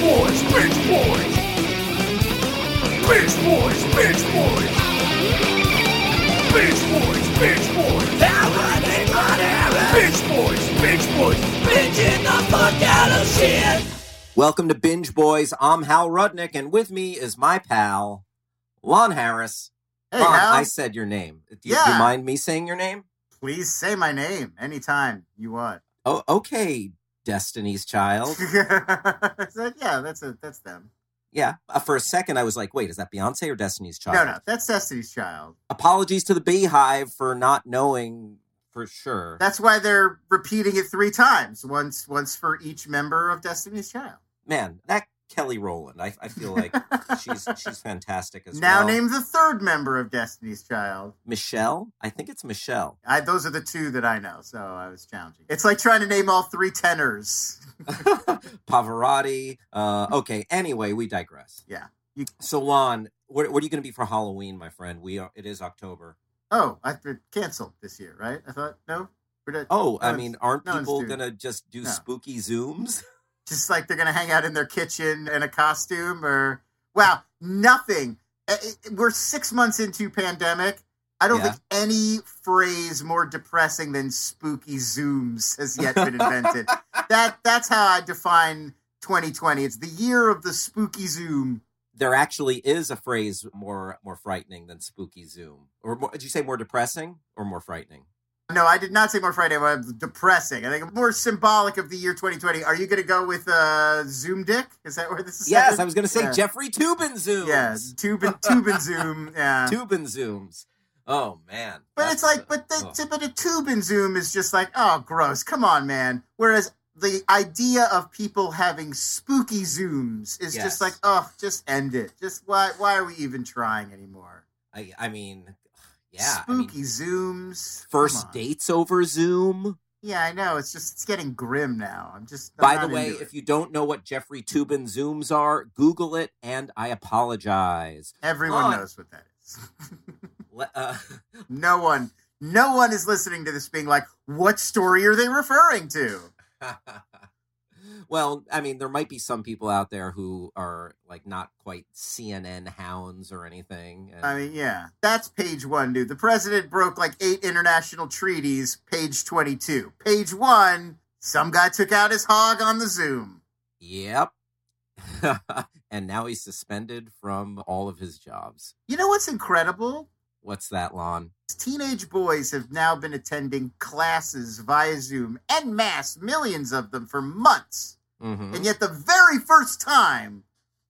boys, bitch boys. Bitch boys, bitch boys. Bitch boys, bitch boys. Bitch boys, bitch boys. Bitching the fuck out of shit. Welcome to Binge Boys. I'm Hal Rudnick, and with me is my pal, Lon Harris. Hey, Lon, Hal. I said your name. Do you, do you mind me saying your name? Please say my name anytime you want. Oh, okay, Destiny's Child. Like, yeah, that's a, that's them. Yeah. Uh, for a second, I was like, wait, is that Beyonce or Destiny's Child? No, no, that's Destiny's Child. Apologies to the Beyhive for not knowing for sure. That's why they're repeating it three times. Once, once for each member of Destiny's Child. Man, that Kelly Rowland, I, I feel like she's she's fantastic as now well. Now name the third member of Destiny's Child. Michelle. I think it's Michelle. I, those are the two that I know, so I was challenging. It's like trying to name all three tenors. Pavarotti. Uh, okay. Anyway, we digress. Yeah. You- So, Lon, what, what are you going to be for Halloween, my friend? We are. It is October. Oh, I canceled this year, right? I thought no. Not- Oh, no I mean, aren't no people going to just do No. spooky zooms? just like they're gonna hang out in their kitchen in a costume or wow nothing we're six months into pandemic i don't Yeah. think any phrase more depressing than spooky zooms has yet been invented that that's how i define 2020 it's the year of the spooky zoom There actually is a phrase more more frightening than spooky zoom. Or more, did you say more depressing or more frightening? No i did not say more friday I'm depressing i think more symbolic of the year 2020 are you gonna go with uh zoom dick is that where this is Yes, headed? I was going to say Yeah. Jeffrey Toobin zooms. yeah Toobin zoom yeah Toobin zooms. Oh man. But it's like, uh, but the oh. but a Toobin zoom is just like, oh, gross. Come on, man. Whereas the idea of people having spooky zooms is Yes. just like, oh, just end it. Just why why are we even trying anymore? I I mean, yeah. I mean, spooky zooms. First dates over Zoom. Yeah, I know. It's just it's getting grim now. I'm just. I'm By the way, if you don't know what Jeffrey Toobin zooms are, Google it, and I apologize. everyone on. knows what that is. Uh, no one, no one is listening to this being like, what story are they referring to? well, I mean, there might be some people out there who are like not quite CNN hounds or anything. and- I mean, yeah, that's page one, dude. The president broke like eight international treaties. Page twenty-two. Page one. Some guy took out his hog on the Zoom. yep. and now he's suspended from all of his jobs. You know what's incredible? What's that, Lon? Teenage boys have now been attending classes via Zoom en masse, millions of them for months. Hmm And yet, the very first time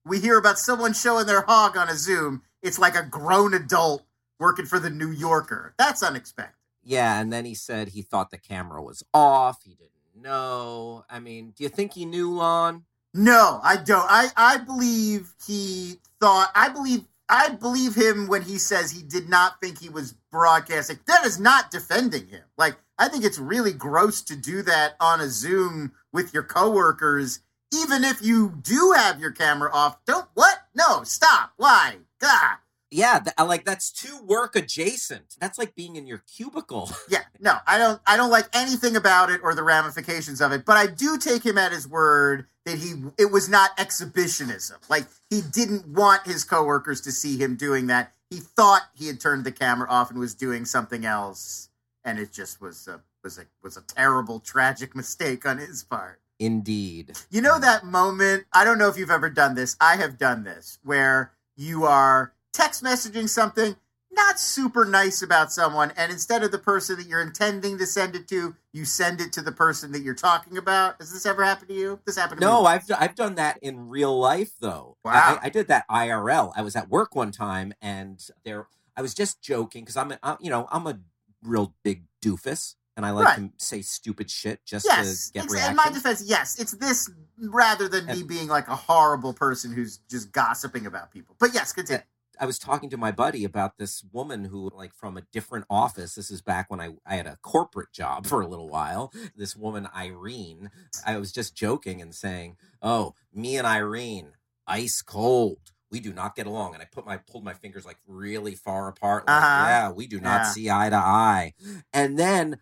we hear about someone showing their hog on a Zoom, it's like a grown adult working for the New Yorker. That's unexpected. Yeah, and then he said he thought the camera was off. He didn't know. I mean, do you think he knew, Lon? No, I don't. I I believe he thought. I believe. I believe him when he says he did not think he was broadcasting. That is not defending him. Like I think it's really gross to do that on a Zoom with your coworkers, even if you do have your camera off. Don't what? No, stop. Why? God. Yeah, th- like that's too work adjacent. That's like being in your cubicle. Yeah, no, I don't. I don't like anything about it or the ramifications of it. But I do take him at his word that he it was not exhibitionism. Like he didn't want his coworkers to see him doing that. He thought he had turned the camera off and was doing something else, and it just was a was a was a terrible, tragic mistake on his part. Indeed. You know that moment? I don't know if you've ever done this. I have done this where you are text messaging something not super nice about someone, and instead of the person that you're intending to send it to, you send it to the person that you're talking about. Has this ever happened to you? This happened to No, me. I've I've done that in real life though. I- Wow. I, I did that IRL. I was at work one time, and there I was just joking because I'm, a, I'm you know I'm a real big doofus, and I like Right. to say stupid shit just Yes, to get ex- reaction. in my defense, yes, it's this rather than me being like a horrible person who's just gossiping about people. But yes, continue. I was talking to my buddy about this woman who, like, from a different office. This is back when I, I had a corporate job for a little while. This woman, Irene, I was just joking and saying, Oh, me and Irene, ice cold. We do not get along. And I put my pulled my fingers like really far apart. Like, Uh-huh. yeah, we do not Yeah. see eye to eye. And then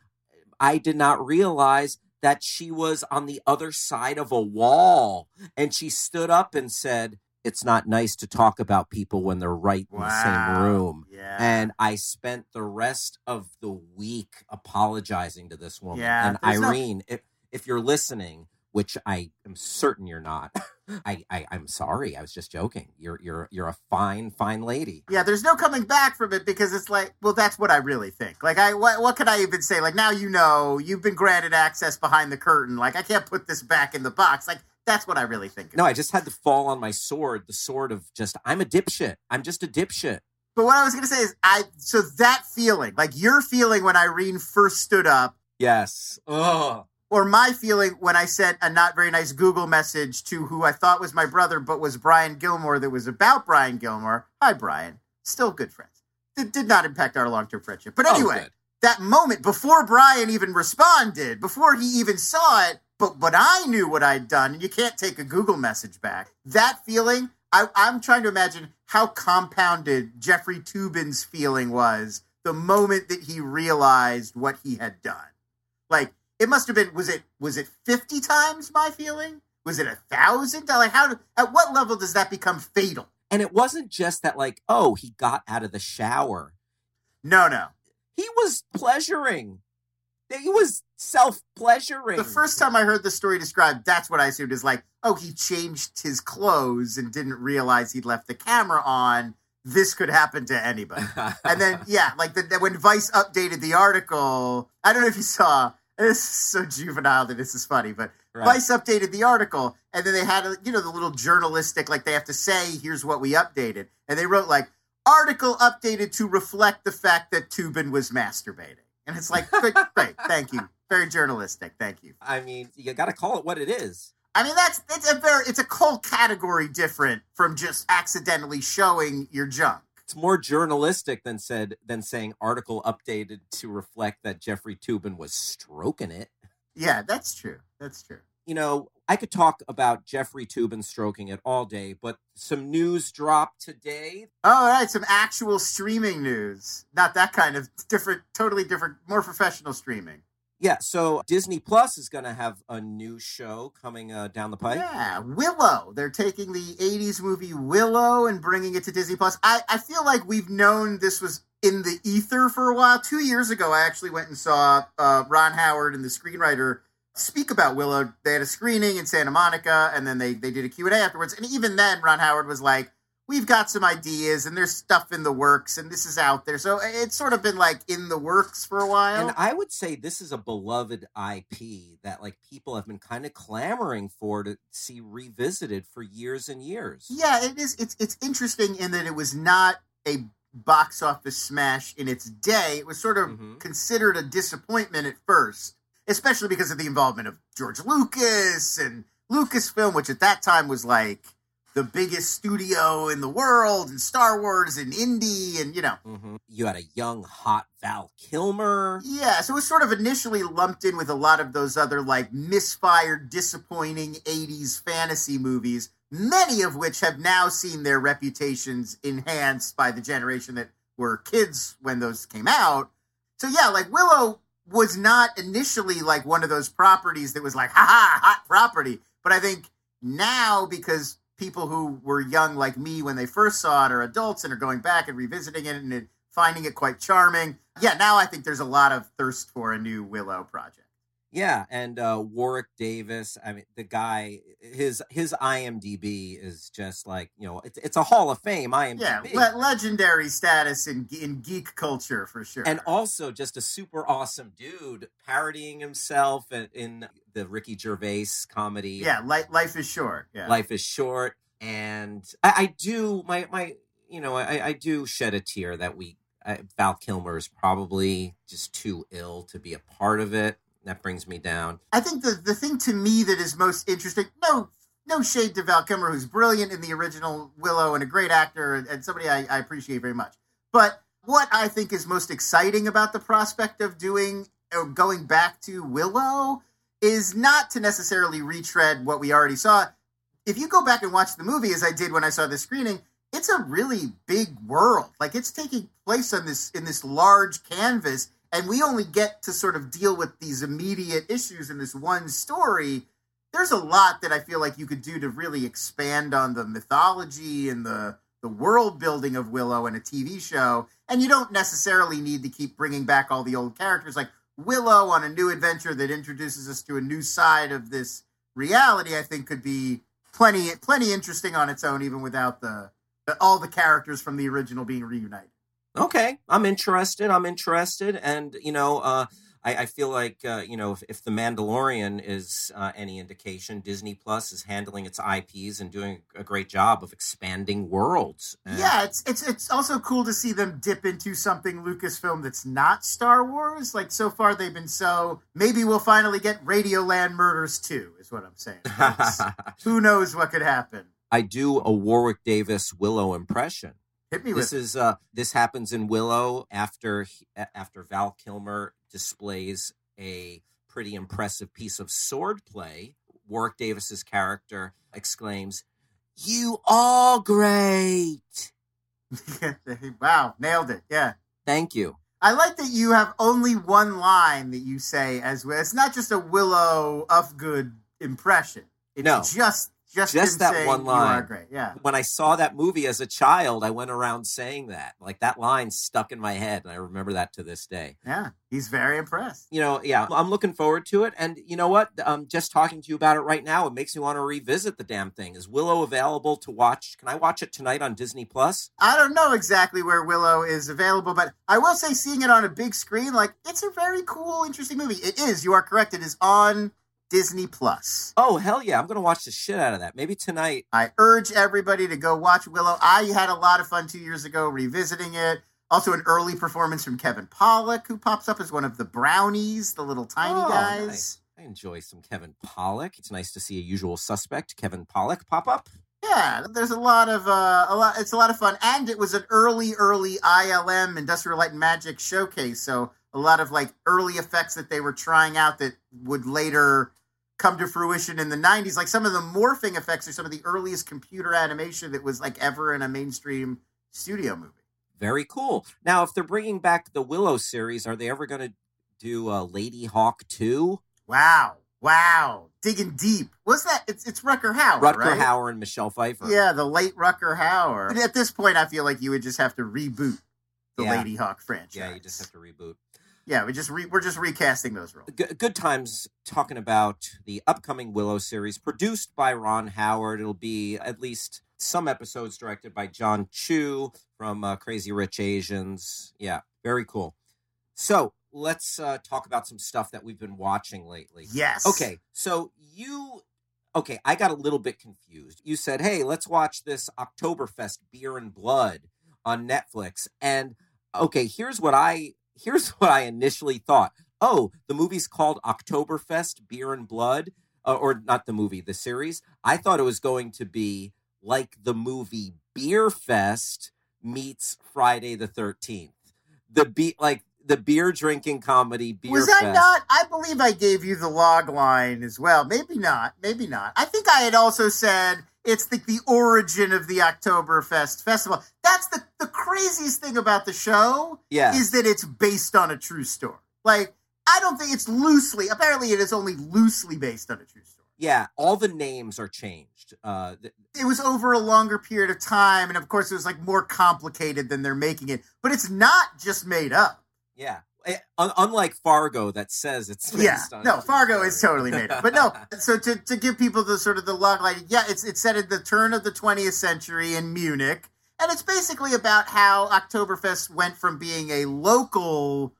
I did not realize that she was on the other side of a wall and she stood up and said, It's not nice to talk about people when they're right in the same room. Yeah. And I spent the rest of the week apologizing to this woman. Yeah, and no- Irene, if, if you're listening, which I am certain you're not, I, I I'm sorry. I was just joking. You're you're you're a fine fine lady. Yeah, there's no coming back from it because it's like, well, that's what I really think. Like, I what, what could I even say? Like, now you know you've been granted access behind the curtain. Like, I can't put this back in the box. Like, that's what I really think. No, I just had to fall on my sword, the sword of just I'm a dipshit. I'm just a dipshit. But what I was gonna say is, I so that feeling, like your feeling when Irene first stood up, Yes. Ugh. Or my feeling when I sent a not very nice Google message to who I thought was my brother, but was Brian Gilmore, that was about Brian Gilmore. Hi, Brian. Still good friends. It did not impact our long term friendship. But Oh, anyway, good. that moment before Brian even responded, before he even saw it, but but I knew what I'd done, and you can't take a Google message back. That feeling, I, I'm trying to imagine how compounded Jeffrey Toobin's feeling was the moment that he realized what he had done. Like it must have been was it was it 50 times my feeling? Was it a thousand? Like how at what level does that become fatal? And it wasn't just that, like, oh, he got out of the shower. No, no. He was pleasuring. He was self pleasuring. The first time I heard the story described, that's what I assumed is like, oh, he changed his clothes and didn't realize he'd left the camera on. This could happen to anybody. And then, yeah, like the, when Vice updated the article, I don't know if you saw. This is so juvenile that this is funny, but Right. Vice updated the article, and then they had, a, you know, the little journalistic, like they have to say, here's what we updated. And they wrote, like, article updated to reflect the fact that Toobin was masturbating. And it's like, great, great, thank you. Very journalistic, thank you. I mean, you got to call it what it is. I mean, that's it's a very it's a whole category different from just accidentally showing your junk. It's more journalistic than said than saying article updated to reflect that Jeffrey Toobin was stroking it. Yeah, that's true. That's true. You know, I could talk about Jeffrey Toobin stroking it all day, but some news dropped today. Oh, all right, some actual streaming news. Not that kind of different, totally different, more professional streaming. Yeah, so Disney Plus is going to have a new show coming uh, down the pipe. Yeah, Willow. They're taking the 80s movie Willow and bringing it to Disney Plus. I, I feel like we've known this was in the ether for a while. Two years ago, I actually went and saw uh, Ron Howard and the screenwriter speak about Willow. They had a screening in Santa Monica, and then they, they did a Q&A afterwards. And even then, Ron Howard was like, we've got some ideas, and there's stuff in the works, and this is out there. So it's sort of been like in the works for a while. And I would say this is a beloved IP that like people have been kind of clamoring for to see revisited for years and years. Yeah, it is. It's it's interesting in that it was not a box office smash in its day. It was sort of Mhm. considered a disappointment at first, especially because of the involvement of George Lucas and Lucasfilm, which at that time was like the biggest studio in the world, and Star Wars and Indie, and you know, hmm You had a young, hot Val Kilmer. yeah. So it was sort of initially lumped in with a lot of those other like misfired, disappointing '80s fantasy movies many of which have now seen their reputations enhanced by the generation that were kids when those came out. So yeah, like Willow was not initially like one of those properties that was like, haha, hot property. But I think now because people who were young like me when they first saw it are adults and are going back and revisiting it and finding it quite charming. Yeah, now I think there's a lot of thirst for a new Willow project. Yeah, and uh, Warwick Davis. I mean, the guy, his his IMDb is just like you know, it's it's a Hall of Fame IMDb. Yeah, le- legendary status in in geek culture for sure. and also just a super awesome dude parodying himself in, in the Ricky Gervais comedy. yeah, li- life is short. Yeah, life is short, and I, I do my my you know I, I do shed a tear that we Val Kilmer is probably just too ill to be a part of it. That brings me down. I think the the thing to me that is most interesting. No, no shade to Val Kilmer, who's brilliant in the original Willow and a great actor and, somebody I, I appreciate very much. But what I think is most exciting about the prospect of doing or going back to Willow is not to necessarily retread what we already saw. If you go back and watch the movie, as I did when I saw the screening, it's a really big world. Like it's taking place on this in this large canvas, and we only get to sort of deal with these immediate issues in this one story, there's a lot that I feel like you could do to really expand on the mythology and the the world building of Willow in a TV show. And you don't necessarily need to keep bringing back all the old characters. Like Willow on a new adventure that introduces us to a new side of this reality, I think could be plenty plenty interesting on its own, even without the, the all the characters from the original being reunited. Okay, I'm interested. I'm interested, and you know, uh, I, I feel like uh, you know if, if the Mandalorian is uh, any indication, Disney Plus is handling its IPs and doing a great job of expanding worlds. And Yeah, it's it's it's also cool to see them dip into something Lucasfilm that's not Star Wars. Like so far, they've been so. Maybe we'll finally get Radioland Murders too. Is what I'm saying. Who knows what could happen? I do a Warwick Davis Willow impression. Hit me This with. is uh, this happens in Willow after after Val Kilmer displays a pretty impressive piece of swordplay. Warwick Davis's character exclaims, "You are great." wow, nailed it. Yeah. Thank you. I like that you have only one line that you say as well. It's not just a Willow Ufgood impression. It's No. just just, Just that one line. great. Yeah. When I saw that movie as a child, I went around saying that. Like that line stuck in my head, and I remember that to this day. Yeah. He's very impressed. you know, yeah, I'm looking forward to it. And you know what? Um, just talking to you about it right now, it makes me want to revisit the damn thing. Is Willow available to watch? Can I watch it tonight on Disney Plus? I don't know exactly where Willow is available, but I will say seeing it on a big screen, like it's a very cool, interesting movie. It is. You are correct. It is on Disney Plus. Oh hell yeah! I'm gonna watch the shit out of that. Maybe tonight. I urge everybody to go watch Willow. I had a lot of fun two years ago revisiting it. Also, an early performance from Kevin Pollak, who pops up as one of the brownies, the little tiny Oh, guys. nice. I enjoy some Kevin Pollak. It's nice to see a usual suspect, Kevin Pollak, pop up. Yeah, there's a lot of uh, a lot. It's a lot of fun, and it was an early, early ILM Industrial Light and Magic showcase. So a lot of like early effects that they were trying out that would later come to fruition in the 90s. Like some of the morphing effects are some of the earliest computer animation that was like ever in a mainstream studio movie. Very cool. Now, if they're bringing back the Willow series, are they ever gonna do uh, Ladyhawke two? Wow, wow, digging deep. What's that? It's it's Rutger Hauer, Rutger right? Hauer and Michelle Pfeiffer. Yeah, the late Rutger Hauer. At this point, I feel like you would just have to reboot the Yeah. Ladyhawke franchise. Yeah, you just have to reboot. Yeah, we just re- we're just recasting those roles. G- good times talking about the upcoming Willow series produced by Ron Howard. It'll be at least some episodes directed by Jon Chu from uh, Crazy Rich Asians. Yeah, very cool. So let's uh, talk about some stuff that we've been watching lately. Yes. Okay, so you. Okay, I got a little bit confused. You said, hey, let's watch this Oktoberfest Beer and Blood on Netflix. And okay, here's what I here's what I initially thought. Oh, the movie's called Oktoberfest Beer and Blood, uh, or not the movie, the series. I thought it was going to be like the movie Beer Fest meets Friday the Thirteenth. The be like the beer drinking comedy Beer Was I not? I believe I gave you the log line as well. Maybe not. Maybe not. I think I had also said it's the, the origin of the Oktoberfest festival. That's the, the craziest thing about the show Yeah. is that it's based on a true story. Like, I don't think it's loosely, apparently, it is only loosely based on a true story. Yeah, all the names are changed. Uh, th- It was over a longer period of time, and of course, it was like more complicated than they're making it. But it's not just made up. yeah, Eh, unlike Fargo, that says it's Yeah, no, Fargo is totally made up. But no, so to, to give people the sort of the log line, yeah, it's it's set at the turn of the 20th century in Munich, and it's basically about how Oktoberfest went from being a local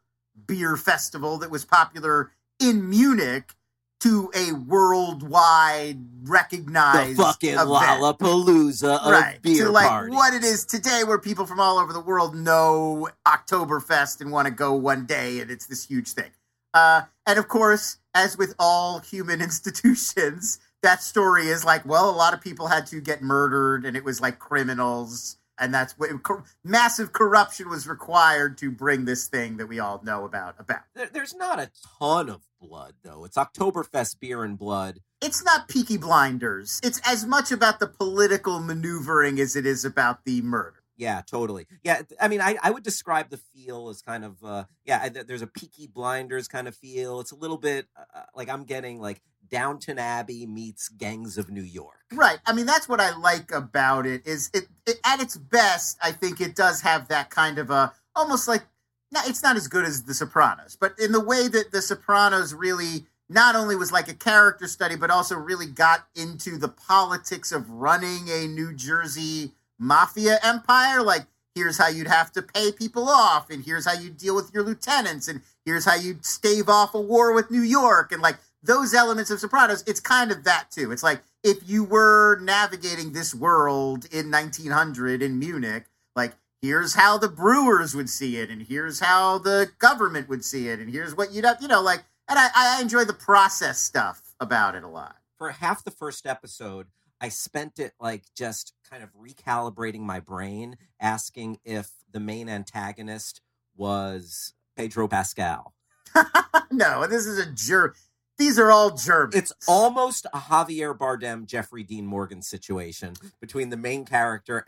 beer festival that was popular in Munich to a worldwide the recognized fucking event. Lollapalooza of right beer to like parties. what it is today where people from all over the world know oktoberfest and want to go one day and it's this huge thing uh, and of course as with all human institutions that story is like well a lot of people had to get murdered and it was like criminals and that's what cor- massive corruption was required to bring this thing that we all know about about There- there's not a ton of blood though. It's Oktoberfest beer and blood. it's not Peaky Blinders. It's as much about the political maneuvering as it is about the murder. Yeah, totally. Yeah, I mean, I, I would describe the feel as kind of uh, yeah. I, there's a Peaky Blinders kind of feel. It's a little bit uh, uh, like I'm getting like Downton Abbey meets Gangs of New York. Right. I mean, that's what I like about it. Is it, it at its best? I think it does have that kind of a almost like. It's not as good as The Sopranos, but in the way that The Sopranos really not only was like a character study, but also really got into the politics of running a New Jersey mafia empire. Like, here's how you'd have to pay people off, and here's how you deal with your lieutenants, and here's how you'd stave off a war with New York, and like those elements of Sopranos. It's kind of that too. It's like if you were navigating this world in 1900 in Munich, like here's how the brewers would see it, and here's how the government would see it, and here's what you'd have, you know, like. And I, I enjoy the process stuff about it a lot. For half the first episode, I spent it like just kind of recalibrating my brain, asking if the main antagonist was Pedro Pascal. no, this is a Ger. These are all Germans. It's almost a Javier Bardem, Jeffrey Dean Morgan situation between the main character.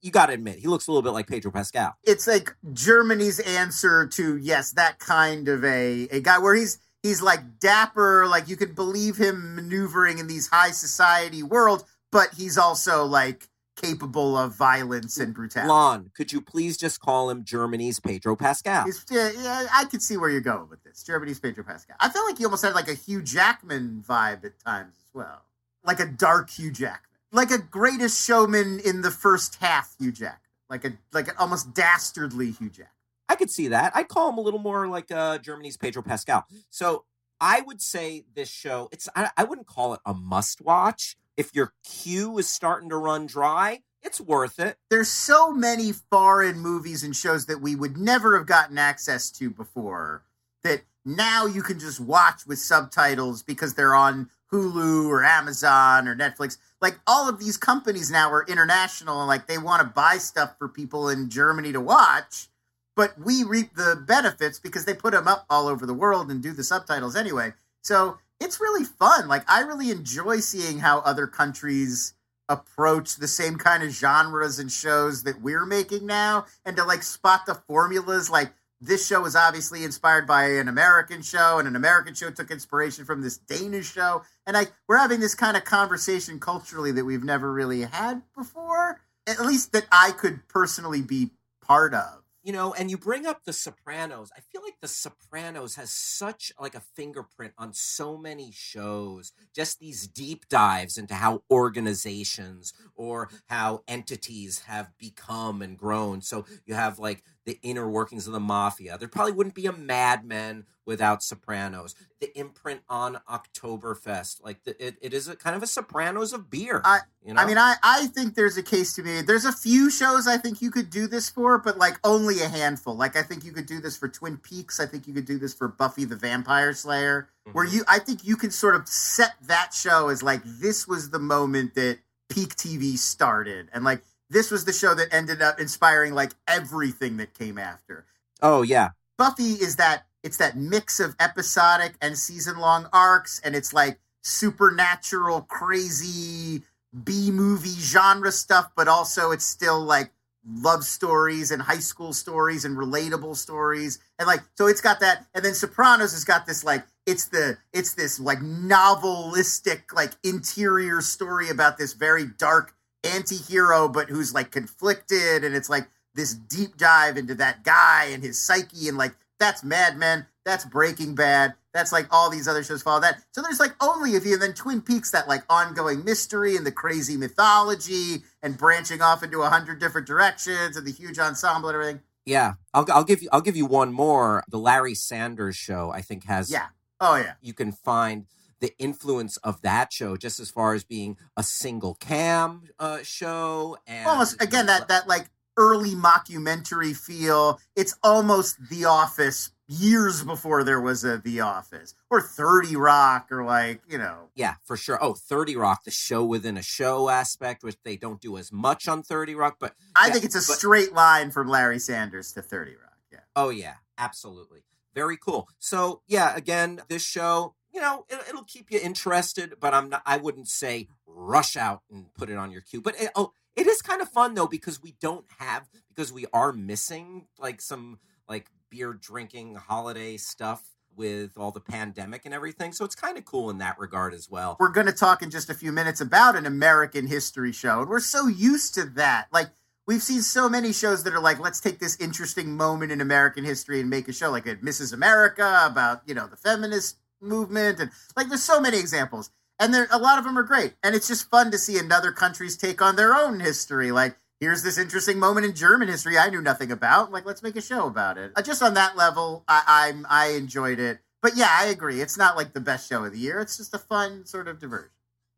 You got to admit, he looks a little bit like Pedro Pascal. It's like Germany's answer to yes, that kind of a a guy where he's he's like dapper, like you could believe him maneuvering in these high society worlds, but he's also like capable of violence and brutality. Lon, could you please just call him Germany's Pedro Pascal? yeah, yeah, I could see where you're going with this. Germany's Pedro Pascal. I felt like he almost had like a Hugh Jackman vibe at times as well, like a dark Hugh Jackman, like a Greatest Showman in the first half Hugh Jackman, like a like an almost dastardly Hugh Jackman. I could see that. I'd call him a little more like uh, Germany's Pedro Pascal. So I would say this show. It's I, I wouldn't call it a must watch if your queue is starting to run dry, it's worth it. There's so many foreign movies and shows that we would never have gotten access to before that now you can just watch with subtitles because they're on Hulu or Amazon or Netflix. Like all of these companies now are international and like they want to buy stuff for people in Germany to watch, but we reap the benefits because they put them up all over the world and do the subtitles anyway. So it's really fun. Like I really enjoy seeing how other countries approach the same kind of genres and shows that we're making now and to like spot the formulas like this show was obviously inspired by an American show, and an American show took inspiration from this Danish show. And like we're having this kind of conversation culturally that we've never really had before, at least that I could personally be part of you know and you bring up the sopranos i feel like the sopranos has such like a fingerprint on so many shows just these deep dives into how organizations or how entities have become and grown. So you have like the inner workings of the mafia. There probably wouldn't be a mad men without sopranos. The imprint on oktoberfest like the, it, it is a kind of a sopranos of beer I, you know? I mean I, I think there's a case to be there's a few shows i think you could do this for but like only a handful. Like i think you could do this for twin peaks. I think you could do this for buffy the vampire slayer mm-hmm. where you i think you can sort of set that show as like this was the moment that peak tv started. And like this was the show that ended up inspiring like everything that came after. Oh yeah. Buffy is that it's that mix of episodic and season long arcs and it's like supernatural crazy b movie genre stuff but also it's still like love stories and high school stories and relatable stories. And like so it's got that and then sopranos has got this like it's the it's this like novelistic like interior story about this very dark anti-hero but who's like conflicted and it's like this deep dive into that guy and his psyche and like that's Mad Men. That's Breaking Bad. That's like all these other shows follow that. So there's like only a few, and then Twin Peaks, that like ongoing mystery and the crazy mythology and branching off into a hundred different directions and the huge ensemble and everything. Yeah, I'll, I'll give you I'll give you one more. The Larry Sanders Show, I think, has yeah. Oh yeah. You can find the influence of that show just as far as being a single cam uh, show and almost again that that like early mockumentary feel. It's almost The Office years before there was a The Office or 30 Rock or like, you know. Yeah, for sure. Oh, 30 Rock, the show within a show aspect, which they don't do as much on 30 Rock, but I yeah, think it's a but, straight line from Larry Sanders to 30 Rock. Yeah. Oh, yeah, absolutely. Very cool. So, yeah, again, this show, you know, it, will keep you interested, but I'm not, I wouldn't say rush out and put it on your queue. But it, oh, It is kind of fun though because we don't have because we are missing like some like beer drinking holiday stuff with all the pandemic and everything. So it's kind of cool in that regard as well. We're going to talk in just a few minutes about an American history show. And we're so used to that. Like, we've seen so many shows that are like, let's take this interesting moment in American history and make a show like uh, a Mrs. America about, you know, the feminist movement. And like, there's so many examples. And there, a lot of them are great. And it's just fun to see another country's take on their own history. Like, here's this interesting moment in German history I knew nothing about. Like, let's make a show about it. Uh, just on that level, I, I I enjoyed it. But yeah, I agree. It's not like the best show of the year. It's just a fun sort of diversion.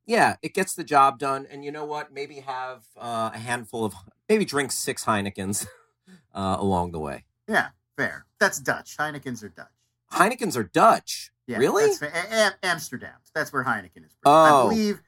Yeah, it gets the job done. And you know what? Maybe have uh, a handful of, maybe drink six Heinekens uh, along the way. Yeah, fair. That's Dutch. Heinekens are Dutch. Heinekens are Dutch. Yeah, really? That's. A- A- Amsterdam. That's where Heineken is. Oh. I believe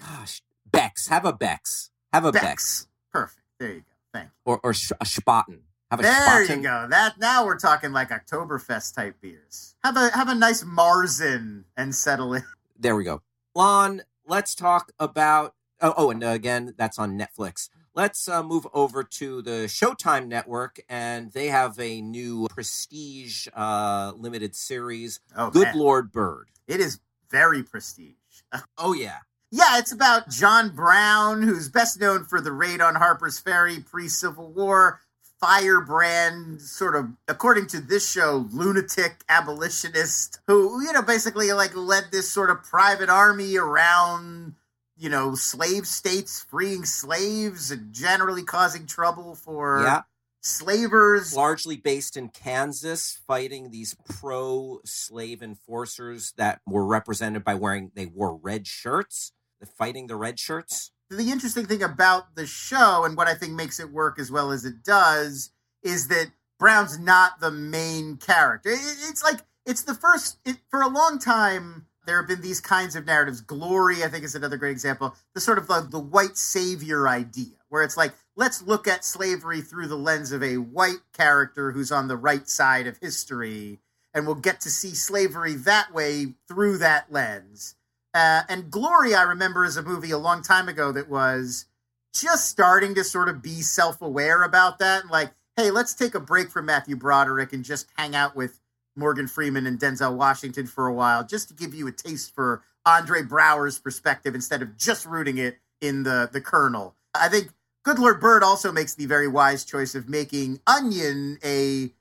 Gosh, Beck's. Have a Beck's. Have a Bex. Beck's. Perfect. There you go. Thank you. Or, or sh- a Spaten. Have a There Spaten. you go. That now we're talking like Oktoberfest type beers. Have a have a nice Marzen and settle in. There we go. Lon, let's talk about. Oh, oh and uh, again, that's on Netflix. Let's uh, move over to the Showtime network, and they have a new prestige uh, limited series, Oh, Good man. Lord Bird. It is very prestige. Oh yeah, Yeah, it's about John Brown, who's best known for the raid on Harper's Ferry pre Civil War, firebrand, sort of, according to this show, lunatic abolitionist who, you know, basically like led this sort of private army around, you know, slave states, freeing slaves and generally causing trouble for yeah. slavers. Largely based in Kansas, fighting these pro-slave enforcers that were represented by wearing they wore red shirts, the fighting the red shirts. the interesting thing about the show and what I think makes it work as well as it does is that Brown's not the main character. It's like it's the first it, for a long time. There have been these kinds of narratives. Glory, I think, is another great example. The sort of like the white savior idea, where it's like let's look at slavery through the lens of a white character who's on the right side of history, and we'll get to see slavery that way through that lens. Uh, and Glory, I remember, is a movie a long time ago that was just starting to sort of be self aware about that. And like, hey, let's take a break from Matthew Broderick and just hang out with Morgan Freeman and Denzel Washington for a while, just to give you a taste for Andre Braugher's perspective instead of just rooting it in the, the Colonel. I think Good Lord Bird also makes the very wise choice of making Onion a,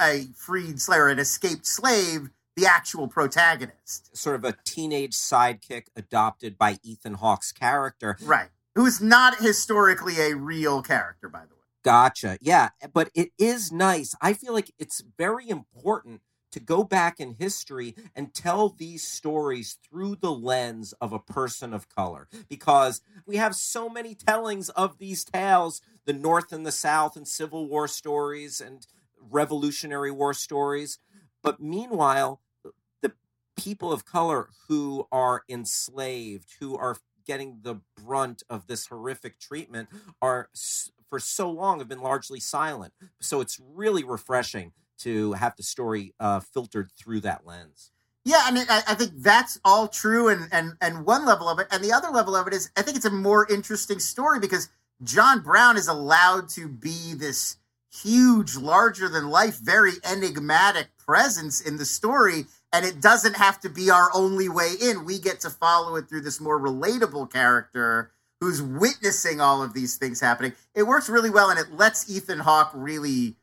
a freed slave or an escaped slave the actual protagonist. Sort of a teenage sidekick adopted by Ethan Hawke's character. Right. Who's not historically a real character, by the way. Gotcha. Yeah, but it is nice. I feel like it's very important to go back in history and tell these stories through the lens of a person of color because we have so many tellings of these tales the North and the South and Civil War stories and Revolutionary War stories. But meanwhile, the people of color who are enslaved, who are getting the brunt of this horrific treatment, are for so long have been largely silent. So it's really refreshing to have the story uh, filtered through that lens. Yeah, I mean, I, I think that's all true, and and and one level of it, and the other level of it is, I think it's a more interesting story because John Brown is allowed to be this huge, larger than life, very enigmatic presence in the story, and it doesn't have to be our only way in. We get to follow it through this more relatable character who's witnessing all of these things happening. It works really well, and it lets Ethan Hawke really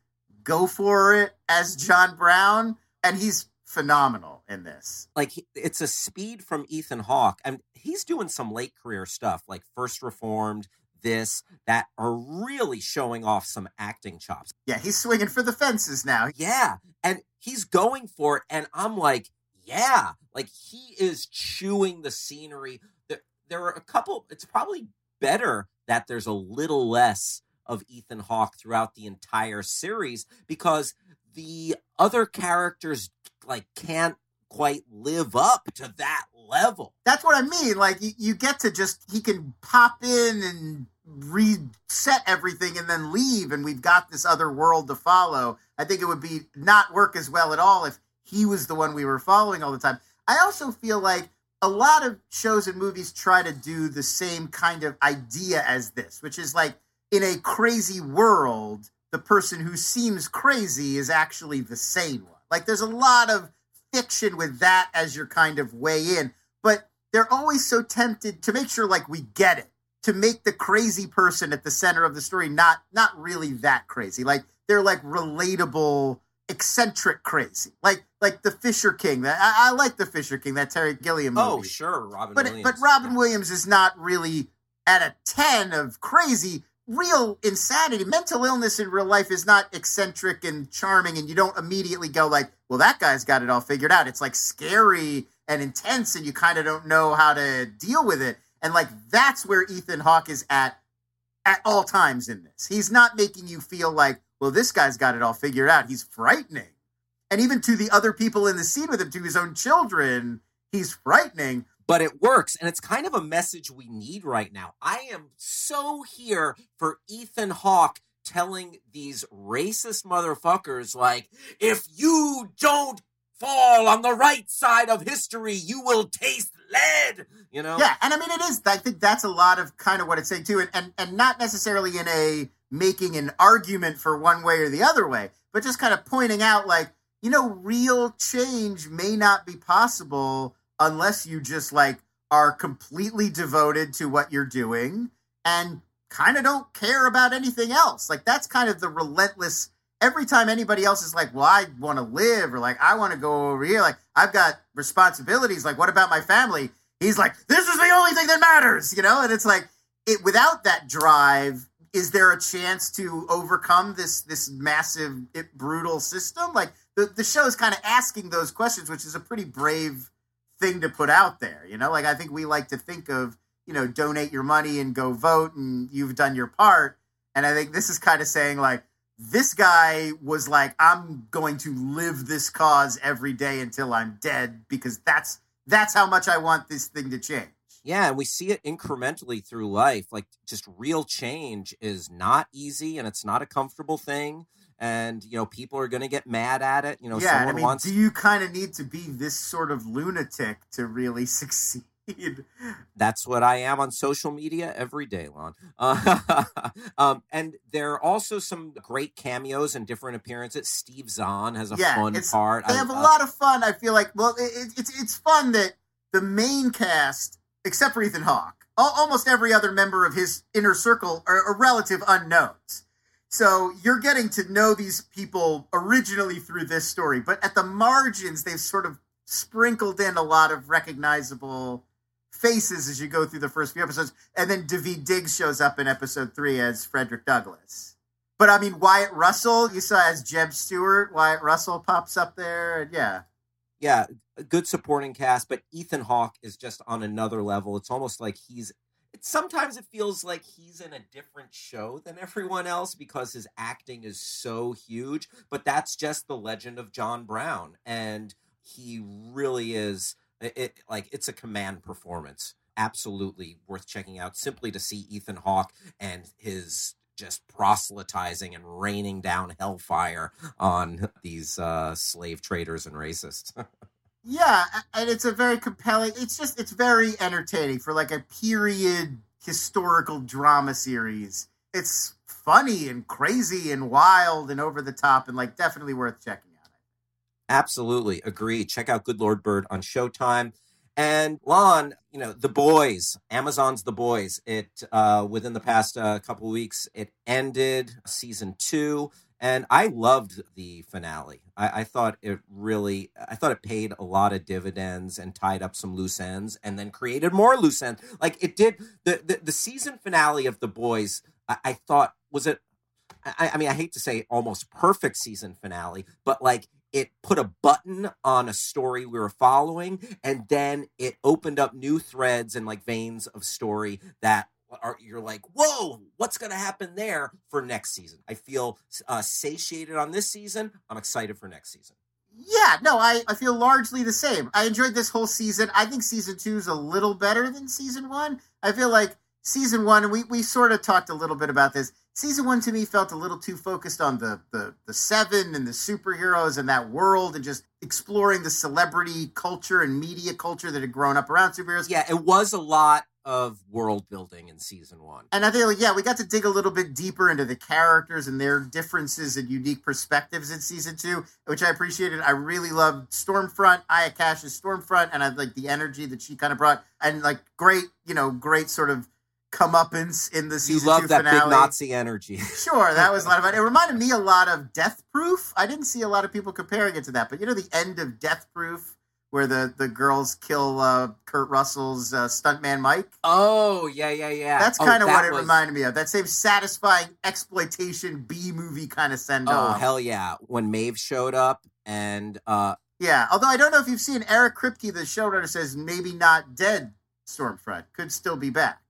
go for it as John Brown, and he's phenomenal in this. Like it's a speed from Ethan Hawke, and he's doing some late career stuff like First Reformed, this that are really showing off some acting chops. Yeah, he's swinging for the fences now. Yeah, and he's going for it, and I'm like, yeah, like he is chewing the scenery. There, there are a couple. It's probably better that there's a little less of Ethan Hawke throughout the entire series because the other characters like can't quite live up to that level. That's what I mean. Like you, you get to just he can pop in and reset everything and then leave, and we've got this other world to follow. I think it would be not work as well at all if he was the one we were following all the time. I also feel like a lot of shows and movies try to do the same kind of idea as this, which is like in a crazy world, the person who seems crazy is actually the sane one. Like there's a lot of fiction with that as your kind of way in, but they're always so tempted to make sure like we get it, to make the crazy person at the center of the story not not really that crazy. Like they're like relatable eccentric crazy, like like the Fisher King. That I, I like the Fisher King, that Terry Gilliam oh, movie. Oh, sure, Robin. but Williams. but Robin Williams is not really at a ten of crazy. Real insanity, mental illness in real life is not eccentric and charming, and you don't immediately go like, "Well, that guy's got it all figured out." It's like scary and intense, and you kind of don't know how to deal with it. And like that's where Ethan Hawke is at at all times in this. He's not making you feel like, well, this guy's got it all figured out. He's frightening. And even to the other people in the scene with him, to his own children, he's frightening. But it works and it's kind of a message we need right now i am so here for ethan hawke telling these racist motherfuckers like if you don't fall on the right side of history you will taste lead you know Yeah, and I mean it is. I think that's a lot of kind of what it's saying too, and and, and not necessarily in a making an argument for one way or the other way, but just kind of pointing out like you know real change may not be possible unless you just like are completely devoted to what you're doing and kind of don't care about anything else. Like that's kind of the relentless. Every time anybody else is like, "Well, I want to live," or like, "I want to go over here," like, "I've got responsibilities," like, "What about my family?" He's like, "This is the only thing that matters," you know. And it's like, it without that drive, is there a chance to overcome this this massive, it, brutal system? Like the the show is kind of asking those questions, which is a pretty brave thing to put out there. You know, like I think we like to think of, you know, donate your money and go vote, and you've done your part. And I think this is kind of saying like this guy was like, I'm going to live this cause every day until I'm dead because that's that's how much I want this thing to change. Yeah, and we see it incrementally through life. Like just real change is not easy and it's not a comfortable thing. And you know, people are gonna get mad at it. You know, yeah, someone I mean, wants do you kind of need to be this sort of lunatic to really succeed? that's what I am on social media every day, Lon. Uh, um, and there are also some great cameos and different appearances. Steve Zahn has a Yeah, fun part. They I- have a uh, lot of fun. I feel like, well, it- it's it's fun that the main cast, except for Ethan Hawke, almost every other member of his inner circle are, are relative unknowns. So you're getting to know these people originally through this story, but at the margins, they've sort of sprinkled in a lot of recognizable faces as you go through the first few episodes, and then David Diggs shows up in episode three as Frederick Douglass. But I mean, Wyatt Russell, you saw as Jeb Stuart. Wyatt Russell pops up there, and yeah, yeah, good supporting cast, but Ethan Hawke is just on another level. It's almost like he's. Sometimes it feels like he's in a different show than everyone else because his acting is so huge. But that's just the legend of John Brown, and he really is. It like it's a command performance. Absolutely worth checking out simply to see Ethan Hawke and his just proselytizing and raining down hellfire on these uh, slave traders and racists. yeah, and it's a very compelling. It's just it's very entertaining for like a period historical drama series. It's funny and crazy and wild and over the top and like definitely worth checking out. Absolutely agree. Check out Good Lord Bird on Showtime. And Lon, you know, The Boys, Amazon's The Boys. It uh, within the past uh, couple weeks, it ended season two, and I loved the finale. I, I thought it really, I thought it paid a lot of dividends and tied up some loose ends, and then created more loose ends. Like it did the the, the season finale of The Boys. I, I thought was it. I, I mean, I hate to say almost perfect season finale, but like it put a button on a story we were following and then it opened up new threads and like veins of story that are you're like whoa what's going to happen there for next season i feel uh, satiated on this season i'm excited for next season Yeah, no, I, I feel largely the same. I enjoyed this whole season. I think season two is a little better than season one. I feel like season one, we, we sort of talked a little bit about this. season one to me felt a little too focused on the the the seven and the superheroes and that world and just exploring the celebrity culture and media culture that had grown up around superheroes. Yeah, it was a lot of world building in season one. And I think, like, yeah, we got to dig a little bit deeper into the characters and their differences and unique perspectives in season two, which I appreciated. I really loved Stormfront, Aya Cash's Stormfront, and I like the energy that she kind of brought, and like great, you know, great sort of comeuppance in the season you love two that finale. big Nazi energy. Sure, that was a lot of fun. It reminded me a lot of Death Proof. I didn't see a lot of people comparing it to that, but you know the end of Death Proof where the the girls kill uh, Kurt Russell's uh, stuntman Mike. oh yeah, yeah, yeah. That's Oh, kind of that what it was- reminded me of. That same satisfying exploitation B movie kind of send off. Oh hell yeah! When Maeve showed up and uh Yeah, although I don't know if you've seen Eric Kripke, the showrunner, says maybe not dead. Stormfront could still be back.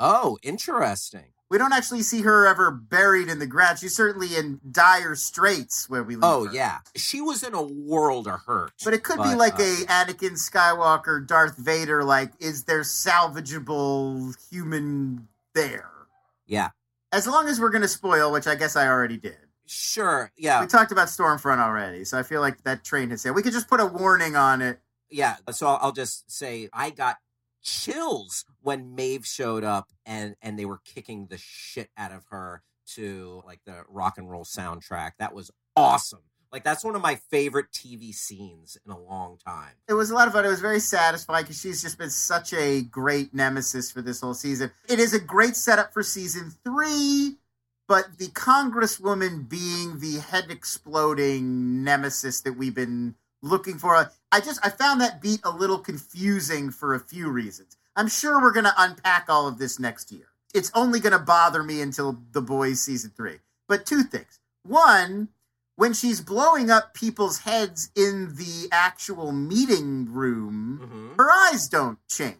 oh, interesting. We don't actually see her ever buried in the ground. She's certainly in dire straits where we Oh her. yeah, she was in a world of hurt. But it could be like uh, a Anakin Skywalker, Darth Vader. Like, is there salvageable human there? Yeah, As long as we're going to spoil, which I guess I already did. sure. Yeah, We talked about Stormfront already, so I feel like that train has sailed. We could just put a warning on it. yeah. So I'll just say I got chills when Maeve showed up and and they were kicking the shit out of her to like the rock and roll soundtrack. That was awesome. Like that's one of my favorite TV scenes in a long time. It was a lot of fun. It was very satisfying because she's just been such a great nemesis for this whole season. It is a great setup for season three, but the Congresswoman being the head exploding nemesis that we've been looking for, I just I found that beat a little confusing for a few reasons. I'm sure we're going to unpack all of this next year. It's only going to bother me until The Boys season three. But two things. One, when she's blowing up people's heads in the actual meeting room, Mhm. her eyes don't change.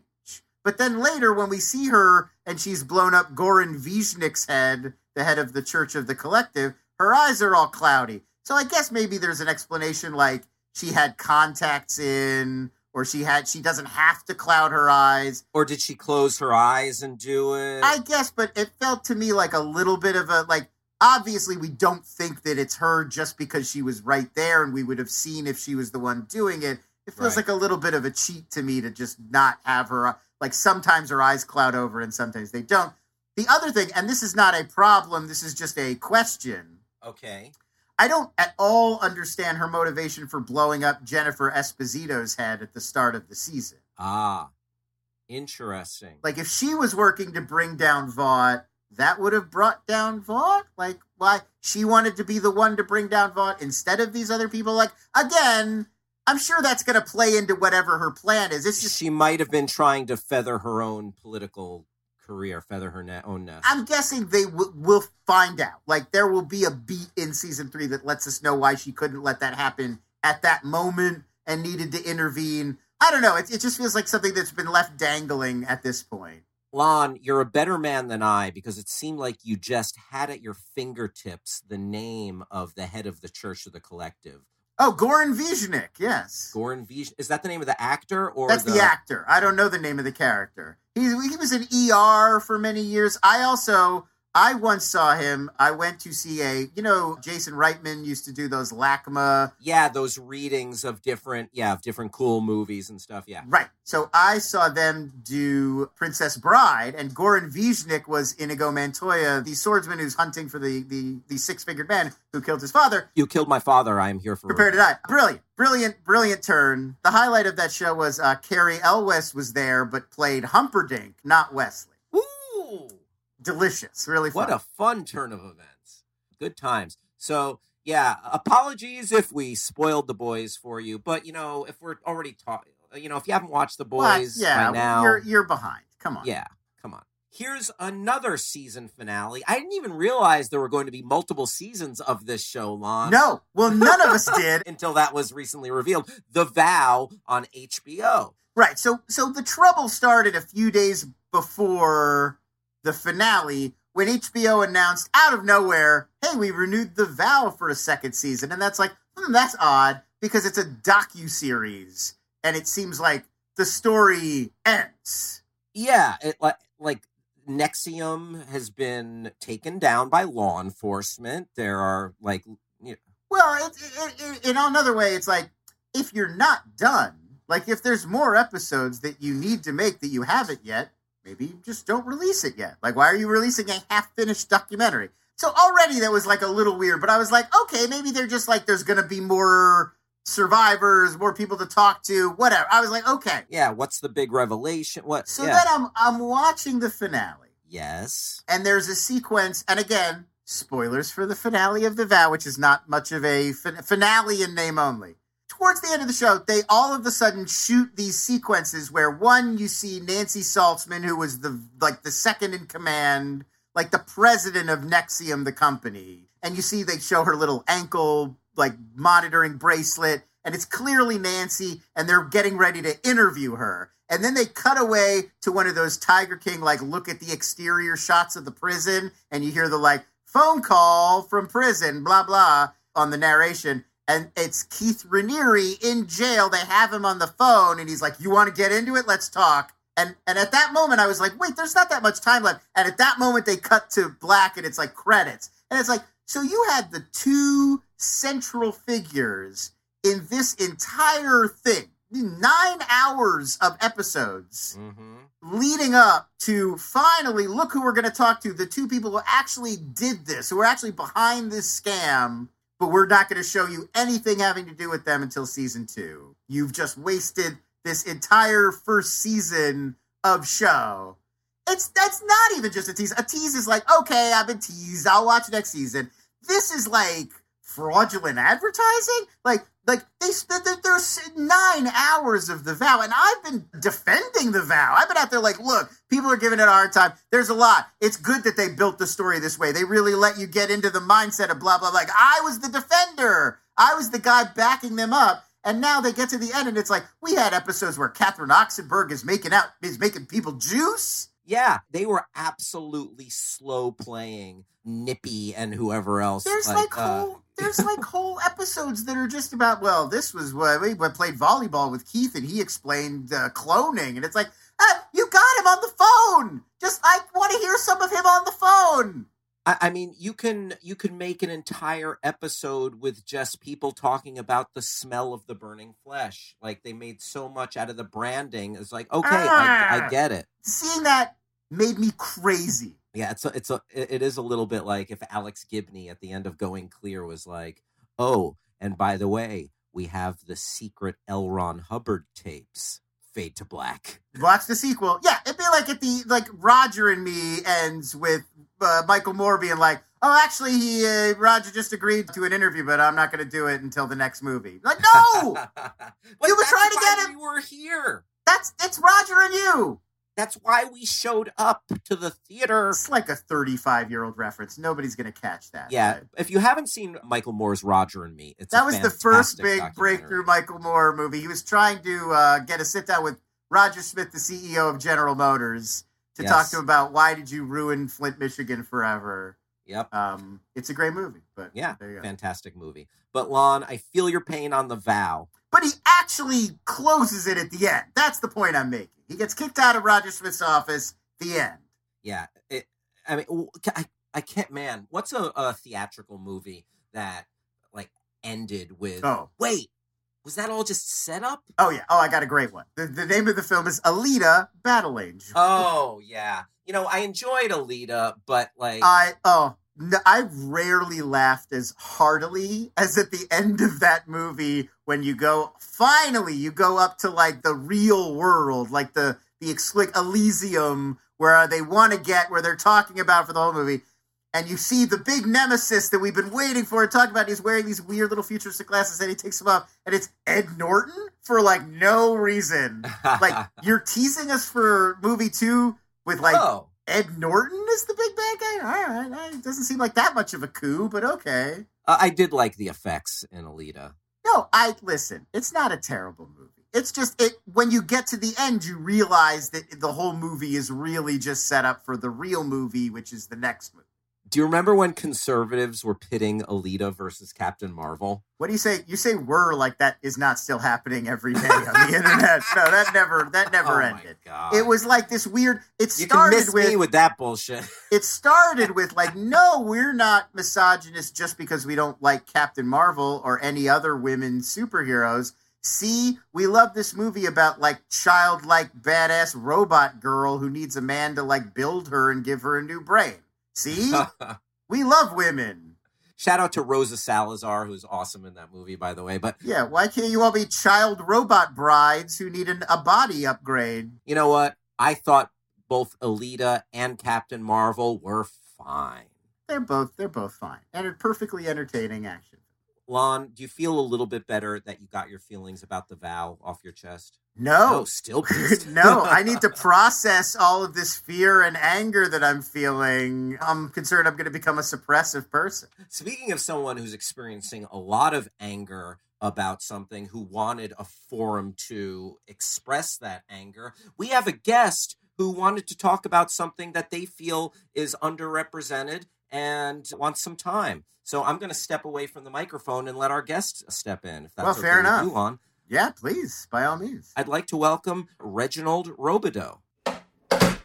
But then later, when we see her and she's blown up Goran Visnjic's head, the head of the Church of the Collective, her eyes are all cloudy. So I guess maybe there's an explanation like she had contacts in, or she had she doesn't have to cloud her eyes. Or did she close her eyes and do it? I guess, but it felt to me like a little bit of a like. Obviously, we don't think that it's her just because she was right there, and we would have seen if she was the one doing it. It feels Right. like a little bit of a cheat to me to just not have her. Like sometimes her eyes cloud over, and sometimes they don't. The other thing, and this is not a problem, this is just a question. okay. I don't at all understand her motivation for blowing up Jennifer Esposito's head at the start of the season. Ah, interesting. Like if she was working to bring down Vought, that would have brought down Vought. Like why she wanted to be the one to bring down Vought instead of these other people. Like again, I'm sure that's going to play into whatever her plan is. It's just she might have been trying to feather her own political career, feather her ne- own nest. I'm guessing they w- will find out. Like there will be a beat in season three that lets us know why she couldn't let that happen at that moment and needed to intervene. I don't know. It, it just feels like something that's been left dangling at this point. Lon, you're a better man than I because it seemed like you just had at your fingertips the name of the head of the Church of the Collective. Oh, Goran Visnjic, yes. Goran Vij. Is that the name of the actor or That's the, actor. I don't know the name of the character. He he was in ER for many years. I also I once saw him. I went to see a you know Jason Reitman used to do those LACMA Yeah, those readings of different, yeah, of different cool movies and stuff. Yeah. right. So I saw them do Princess Bride, and Goran Visnjic was Inigo Montoya, the swordsman who's hunting for the the the six figured man who killed his father. You killed my father. I am here for. Prepare to die. Brilliant, brilliant, brilliant turn. The highlight of that show was uh, Cary Elwes was there, but played Humperdinck, not Westley. Delicious, really fun. what a fun turn of events. Good times. So yeah, apologies if we spoiled the boys for you, but you know, if we're already talking, you know, if you haven't watched the boys yeah, by now, you're you're behind. Come on. Yeah, come on. Here's another season finale. I didn't even realize there were going to be multiple seasons of this show, Lon. No, well, none of us did. Until that was recently revealed. The Vow on HBO. Right. So so the trouble started a few days before the finale when HBO announced out of nowhere, "Hey, we renewed the vow for a second season," and that's like, hmm, that's odd because it's a docu series, and it seems like the story ends. Yeah, it like like NXIVM has been taken down by law enforcement. There are like, you know, Well, it, it, in another way, it's like if you're not done, like if there's more episodes that you need to make that you haven't yet, maybe you just don't release it yet. Like, why are you releasing a half-finished documentary? So already that was like a little weird, but I was like, okay, maybe they're just like there's going to be more survivors, more people to talk to, whatever. I was like, okay. yeah. What's the big revelation? What? So yeah. then I'm I'm watching the finale. yes. and there's a sequence and again spoilers for the finale of the vow which is not much of a fin- finale in name only towards the end of the show they all of a sudden shoot these sequences where one you see nancy salzman who was the like the second in command like the president of NXIVM the company and you see they show her little ankle like monitoring bracelet and it's clearly nancy and they're getting ready to interview her and then they cut away to one of those Tiger King, like, look at the exterior shots of the prison, and you hear the, like, phone call from prison, blah, blah, on the narration. And it's Keith Raniere in jail. They have him on the phone, and he's like, You want to get into it? Let's talk. And, and at that moment, I was like, Wait, there's not that much time left. And at that moment, they cut to black, and it's like credits. And it's like, So you had the two central figures in this entire thing nine hours of episodes Mm-hmm. leading up to finally look who we're going to talk to the two people who actually did this who are actually behind this scam but we're not going to show you anything having to do with them until season two. You've just wasted this entire first season of show. It's that's not even just a tease. A tease is like okay i've been teased. I'll watch next season. This is like fraudulent advertising? Like like they there's nine hours of the vow and i've been defending the vow. I've been out there like look people are giving it a hard time. There's a lot. It's good that they built the story this way. They really let you get into the mindset of blah blah like i was the defender. I was the guy backing them up and now they get to the end and it's like we had episodes where catherine oxenberg is making out is making people juice Yeah, they were absolutely slow playing Nippy and whoever else. There's like, uh, whole there's like whole episodes that are just about well, this was what we we played volleyball with Keith and he explained uh, cloning and it's like ah, you got him on the phone. Just I want to hear some of him on the phone. I, I mean, you can you can make an entire episode with just people talking about the smell of the burning flesh. Like they made so much out of the branding. It's like okay, I, I Ah. get it. Seeing that made me crazy. Yeah, it's a, it's a it is a little bit like if Alex Gibney at the end of Going Clear was like, "Oh, and by the way, we have the secret L. Ron Hubbard tapes." Fade to black. Watch the sequel. Yeah, it'd be like at the like Roger and Me ends with uh, Michael Moore being like, "Oh, actually, he uh, Roger just agreed to an interview, but I'm not going to do it until the next movie." Like, no, You were trying to get him- We were here. that's it's Roger and you. That's why we showed up to the theater. It's like a 35 year old reference. Nobody's going to catch that. Yeah, if you haven't seen Michael Moore's Roger and Me, it's a That was the first big breakthrough Michael Moore movie. He was trying to uh, get a sit down with Roger Smith, the CEO of General Motors, to Yes. talk to him about why did you ruin Flint, Michigan forever. Yep. Um, it's a great movie, but Yeah, there you go. fantastic movie. But Lon, I feel your pain on the vow. But he actually closes it at the end. That's the point I'm making. He gets kicked out of Roger Smith's office. The end. Yeah, it. I mean, I I can't. Man, what's a, a theatrical movie that like ended with? Oh. wait, was that all just set up? Oh yeah. Oh, I got a great one. The, the name of the film is Alita: Battle Angel. Oh yeah, you know I enjoyed Alita, but like I oh no, I rarely laughed as heartily as at the end of that movie when you go finally you go up to like the real world, like the the exclic Elysium where they want to get where they're talking about for the whole movie. And you see the big nemesis that we've been waiting for to talk about. He's wearing these weird little futuristic glasses, and he takes them off, and it's Ed Norton for like no reason. Like you're teasing us for movie two with like oh, Ed Norton is the big bad guy. All right, it doesn't seem like that much of a coup, but okay. Uh, I did like the effects in Alita. No, I listen. It's not a terrible movie. It's just it when you get to the end, you realize that the whole movie is really just set up for the real movie, which is the next movie. Do you remember when conservatives were pitting Alita versus Captain Marvel? What do you say? You say "were" like that is not still happening every day on the internet. No, that never that never oh ended. It was like this weird. It You started miss with me with that bullshit. it started with like, no, we're not misogynist just because we don't like Captain Marvel or any other women superheroes. See, we love this movie about like childlike badass robot girl who needs a man to like build her and give her a new brain. See, we love women. Shout out to Rosa Salazar, who's awesome in that movie, by the way. But Yeah, why can't you all be child robot brides who need an, a body upgrade? you know what? I thought both Alita and Captain Marvel were fine. They're both they're both fine and perfectly entertaining action. Lon, do you feel a little bit better that you got your feelings about the vow off your chest? No, Oh, still pissed. no, I need to process all of this fear and anger that I'm feeling. I'm concerned I'm going to become a suppressive person. Speaking of someone who's experiencing a lot of anger about something, who wanted a forum to express that anger, we have a guest who wanted to talk about something that they feel is underrepresented and wants some time. So I'm going to step away from the microphone and let our guest step in. If that's Well, fair okay with enough. you, Lon. Yeah, please, by all means. I'd like to welcome Reginald Robideau.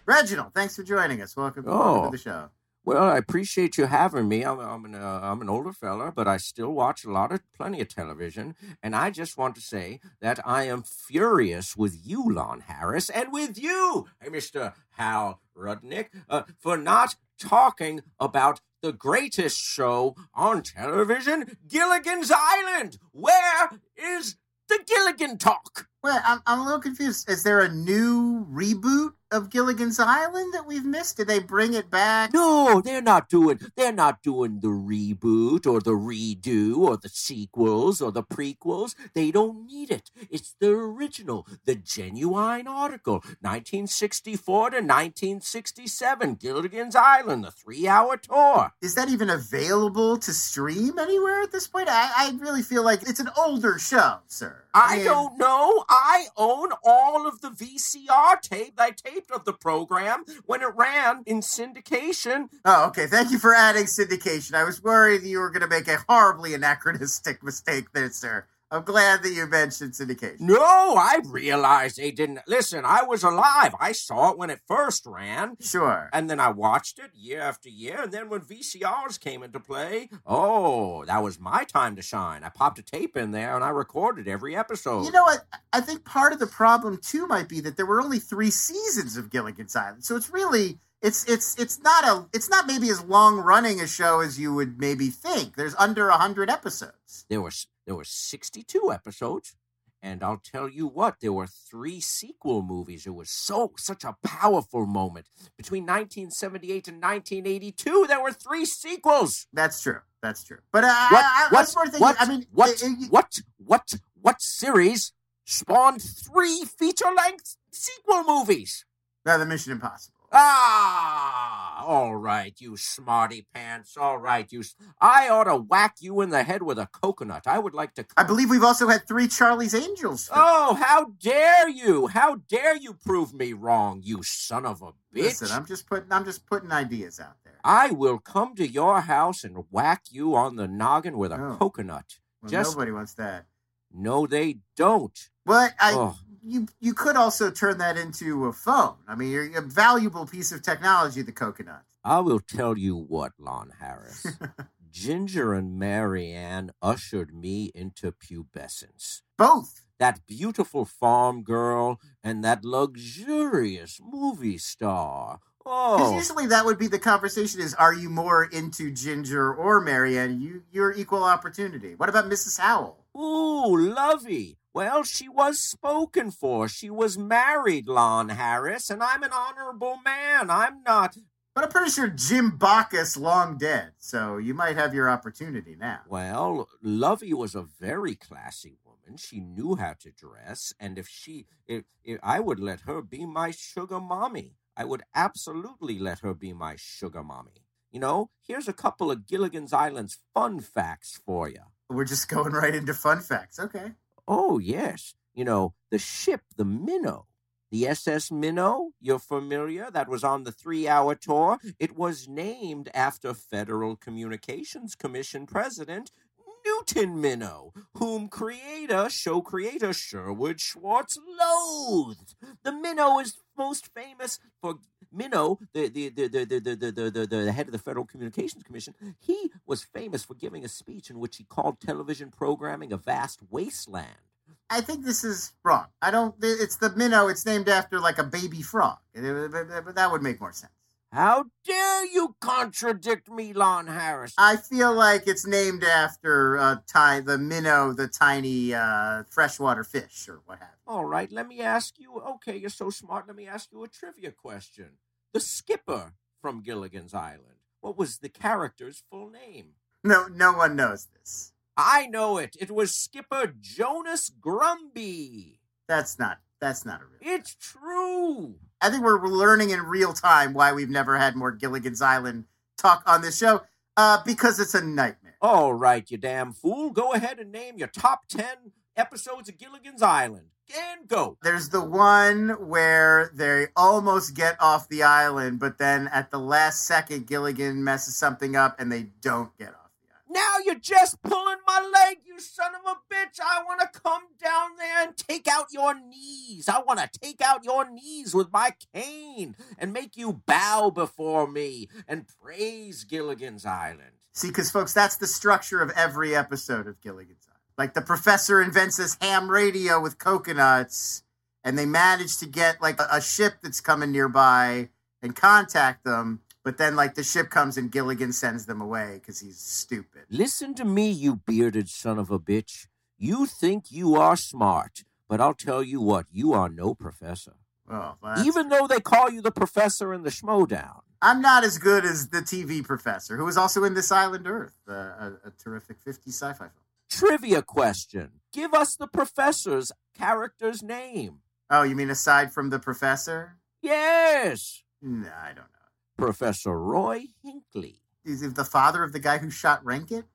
Reginald, thanks for joining us. Welcome, Oh. welcome to the show. Well, I appreciate you having me. I'm I'm an, uh, I'm an older fella, but I still watch a lot of plenty of television, and I just want to say that I am furious with you, Lon Harris, and with you, Mister Hal Rudnick, uh, for not talking about the greatest show on television, Gilligan's Island. Where is the Gilligan talk? Well, I'm, I'm a little confused. Is there a new reboot of Gilligan's Island that we've missed? Did they bring it back? No, they're not doing they're not doing the reboot or the redo or the sequels or the prequels. They don't need it. It's the original, the genuine article, 1964 to 1967, Gilligan's Island, the 3-hour tour. Is that even available to stream anywhere at this point? I, I really feel like it's an older show, sir. I don't know. I own all of the VCR tape I taped of the program when it ran in syndication Oh, okay. Thank you for adding syndication. I was worried you were going to make a horribly anachronistic mistake there, sir. I'm glad that you mentioned syndication. No, I realized they didn't. Listen, I was alive. I saw it when it first ran. Sure. And then I watched it year after year. And then when VCRs came into play, oh, that was my time to shine. I popped a tape in there and I recorded every episode. You know what? I think part of the problem too might be that there were only three seasons of Gilligan's Island, so it's really it's it's it's not a it's not maybe as long running a show as you would maybe think. There's under a hundred episodes. there were there were 62 episodes. And I'll tell you what, there were three sequel movies. It was so such a powerful moment. Between 1978 and 1982, there were three sequels. That's true. That's true. But uh, I, What? I, I what? thinking. what? I mean, what? it- it- what? What? What series spawned three feature-length sequel movies? uh, the Mission Impossible. Ah, all right, you smarty pants. All right, you. I ought to whack you in the head with a coconut. I would like to. I believe we've also had three Charlie's Angels. Oh, how dare you! How dare you prove me wrong, you son of a bitch! Listen, I'm just putting I'm just putting ideas out there. I will come to your house and whack you on the noggin with a coconut. Well, just- nobody wants that. No, they don't. But I, Oh. You you could also turn that into a phone. I mean, you're a valuable piece of technology, the coconut. I will tell you what, Lon Harris. Ginger and Mary Ann ushered me into pubescence. Both. That beautiful farm girl and that luxurious movie star. Because Oh, usually that would be the conversation: is are you more into Ginger or Mary Ann? You you're equal opportunity. What about Mrs. Howell? ooh, lovey. Well, she was spoken for. She was married, Lon Harris, and I'm an honorable man. I'm not. But I'm pretty sure Jim Backus long dead, so you might have your opportunity now. Well, Lovey was a very classy woman. She knew how to dress, and if she, if, if I would let her be my sugar mommy. I would absolutely let her be my sugar mommy. You know, here's a couple of Gilligan's Island's fun facts for you. We're just going right into fun facts. Okay. Oh, yes. You know, the ship, the Minnow, The SS Minnow, you're familiar, that was on the three hour tour. It was named after Federal Communications Commission President Minow, whom creator, show creator Sherwood Schwartz loathed. The Minnow is most famous for Minow, the the the the the the, the, the, the head of the Federal Communications Commission. He was famous for giving a speech in which he called television programming a vast wasteland. I think this is wrong. I don't. It's the minnow. It's named after like a baby frog. That would make more sense. How dare you contradict me, Lon Harris? I feel like it's named after uh, ty- the minnow, the tiny uh, freshwater fish, or what have you. All right, let me ask you. Okay, you're so smart. Let me ask you a trivia question. The skipper from Gilligan's Island. What was the character's full name? No, no one knows this. I know it. It was Skipper Jonas Grumby. That's not. That's not a real. It's true. I think we're learning in real time why we've never had more Gilligan's Island talk on this show. Uh, because it's a nightmare. All right, you damn fool. Go ahead and name your top 10 episodes of Gilligan's Island. And go. There's the one where they almost get off the island, but then at the last second, Gilligan messes something up and they don't get off. Now you're just pulling my leg, you son of a bitch. I want to come down there and take out your knees. I want to take out your knees with my cane and make you bow before me and praise Gilligan's Island. See, because, folks, that's the structure of every episode of Gilligan's Island. Like the professor invents this ham radio with coconuts, and they manage to get like a, a ship that's coming nearby and contact them but then, like, the ship comes and Gilligan sends them away because he's stupid. Listen to me, you bearded son of a bitch. You think you are smart, but I'll tell you what, you are no professor. Oh, Even though they call you the professor in the Schmoedown. I'm not as good as the TV professor, who was also in This Island Earth, uh, a, a terrific 50 sci fi film. Trivia question Give us the professor's character's name. Oh, you mean aside from the professor? Yes. No, I don't know. Professor Roy Hinkley. Is he the father of the guy who shot Rankit?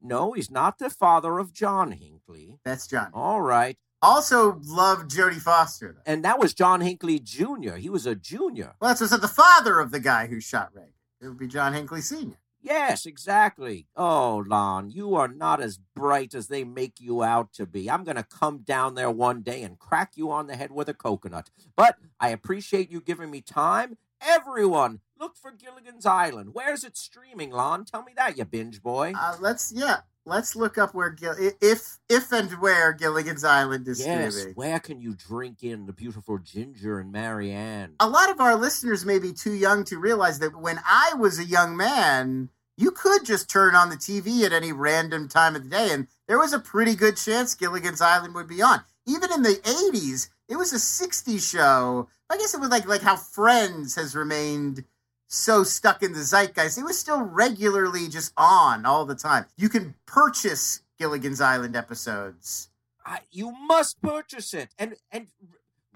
No, he's not the father of John Hinckley. That's John. All right. Also loved Jodie Foster. Though. And that was John Hinckley Jr. He was a junior. Well, that's what said the father of the guy who shot Rankit. It would be John Hinckley Sr. Yes, exactly. Oh, Lon, you are not as bright as they make you out to be. I'm going to come down there one day and crack you on the head with a coconut. But I appreciate you giving me time. Everyone, look for Gilligan's Island. Where's it streaming, Lon? Tell me that, you binge boy. Uh, let's, yeah, let's look up where Gil- if if and where Gilligan's Island is yes, streaming. Where can you drink in the beautiful Ginger and Mary Ann? A lot of our listeners may be too young to realize that when I was a young man, you could just turn on the TV at any random time of the day, and there was a pretty good chance Gilligan's Island would be on. Even in the 80s, it was a 60s show. I guess it was like like how Friends has remained so stuck in the zeitgeist. It was still regularly just on all the time. You can purchase Gilligan's Island episodes. Uh, you must purchase it and and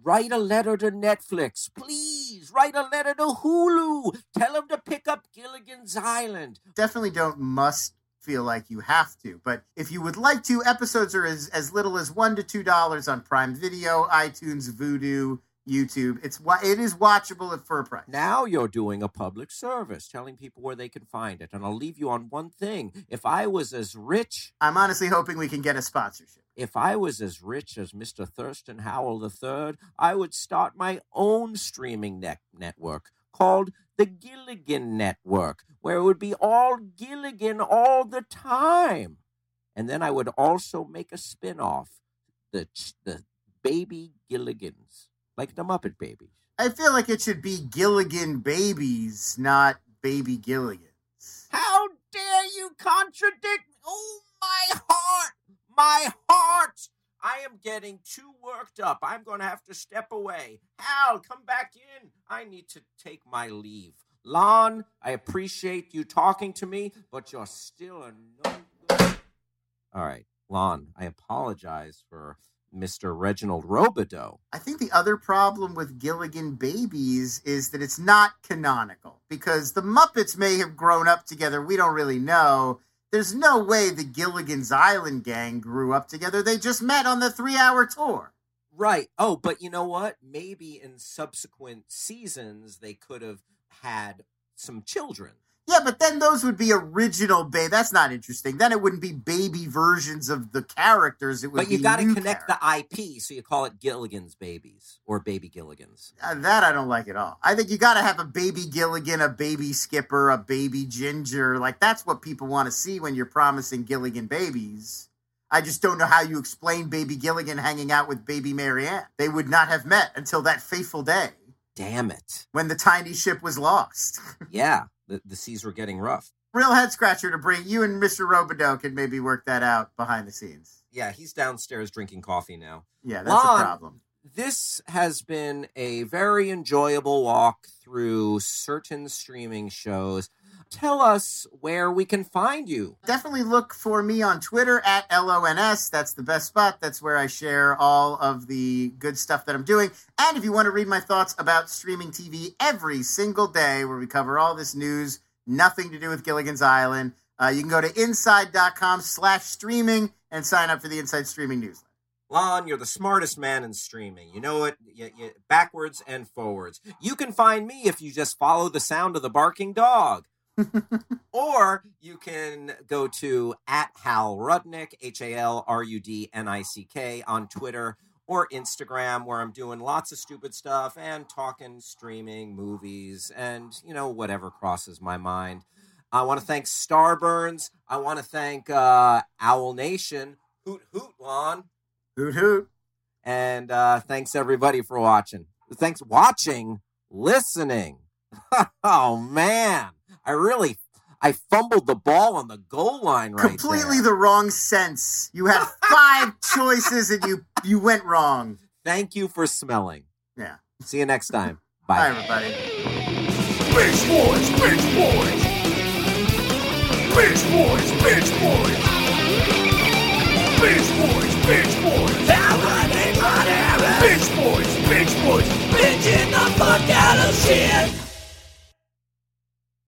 write a letter to Netflix, please. Write a letter to Hulu. Tell them to pick up Gilligan's Island. Definitely don't must feel like you have to, but if you would like to, episodes are as, as little as one to two dollars on Prime Video, iTunes, Vudu, YouTube. It's it is watchable at a price. Now you're doing a public service, telling people where they can find it. And I'll leave you on one thing. If I was as rich, I'm honestly hoping we can get a sponsorship. If I was as rich as Mr. Thurston Howell III, I would start my own streaming net- network called the Gilligan Network, where it would be all Gilligan all the time. And then I would also make a spin off, the, the Baby Gilligans like the Muppet Babies. I feel like it should be Gilligan Babies, not Baby Gilligans. How dare you contradict? Oh, my heart! My heart! I am getting too worked up. I'm going to have to step away. Hal, come back in. I need to take my leave. Lon, I appreciate you talking to me, but you're still a no. All right, Lon, I apologize for Mr. Reginald Robideau. I think the other problem with Gilligan Babies is that it's not canonical because the Muppets may have grown up together. We don't really know. There's no way the Gilligan's Island gang grew up together. They just met on the three hour tour. Right. Oh, but you know what? Maybe in subsequent seasons they could have had some children. Yeah, but then those would be original baby. That's not interesting. Then it wouldn't be baby versions of the characters. It would But you got to connect the IP, so you call it Gilligan's Babies or Baby Gilligan's. Uh, that I don't like at all. I think you got to have a baby Gilligan, a baby Skipper, a baby Ginger. Like that's what people want to see when you're promising Gilligan babies. I just don't know how you explain baby Gilligan hanging out with baby Mary Ann. They would not have met until that fateful day. Damn it. When the tiny ship was lost. yeah the, the seas were getting rough. Real head scratcher to bring. You and Mr. Robideau can maybe work that out behind the scenes. Yeah, he's downstairs drinking coffee now. Yeah, that's Lon, a problem. This has been a very enjoyable walk through certain streaming shows tell us where we can find you. Definitely look for me on Twitter at LONS. That's the best spot. That's where I share all of the good stuff that I'm doing. And if you want to read my thoughts about streaming TV every single day, where we cover all this news, nothing to do with Gilligan's Island, uh, you can go to inside.com slash streaming and sign up for the Inside Streaming newsletter. Lon, you're the smartest man in streaming. You know it you, you, backwards and forwards. You can find me if you just follow the sound of the barking dog. or you can go to at Hal Rudnick, H A L R U D N I C K, on Twitter or Instagram, where I'm doing lots of stupid stuff and talking streaming, movies, and, you know, whatever crosses my mind. I want to thank Starburns. I want to thank uh, Owl Nation. Hoot, hoot, Lon. Hoot, hoot. And uh, thanks, everybody, for watching. Thanks, watching, listening. oh, man. I really I fumbled the ball on the goal line right now. Completely there. the wrong sense. You had five choices and you you went wrong. Thank you for smelling. Yeah. See you next time. Bye. Bye everybody. Bitch boys, bitch boys. Bitch boys, bitch boys. Bitch boys, bitch boys. Bitch boys, bitch boys. Bitch in the fuck out of shit.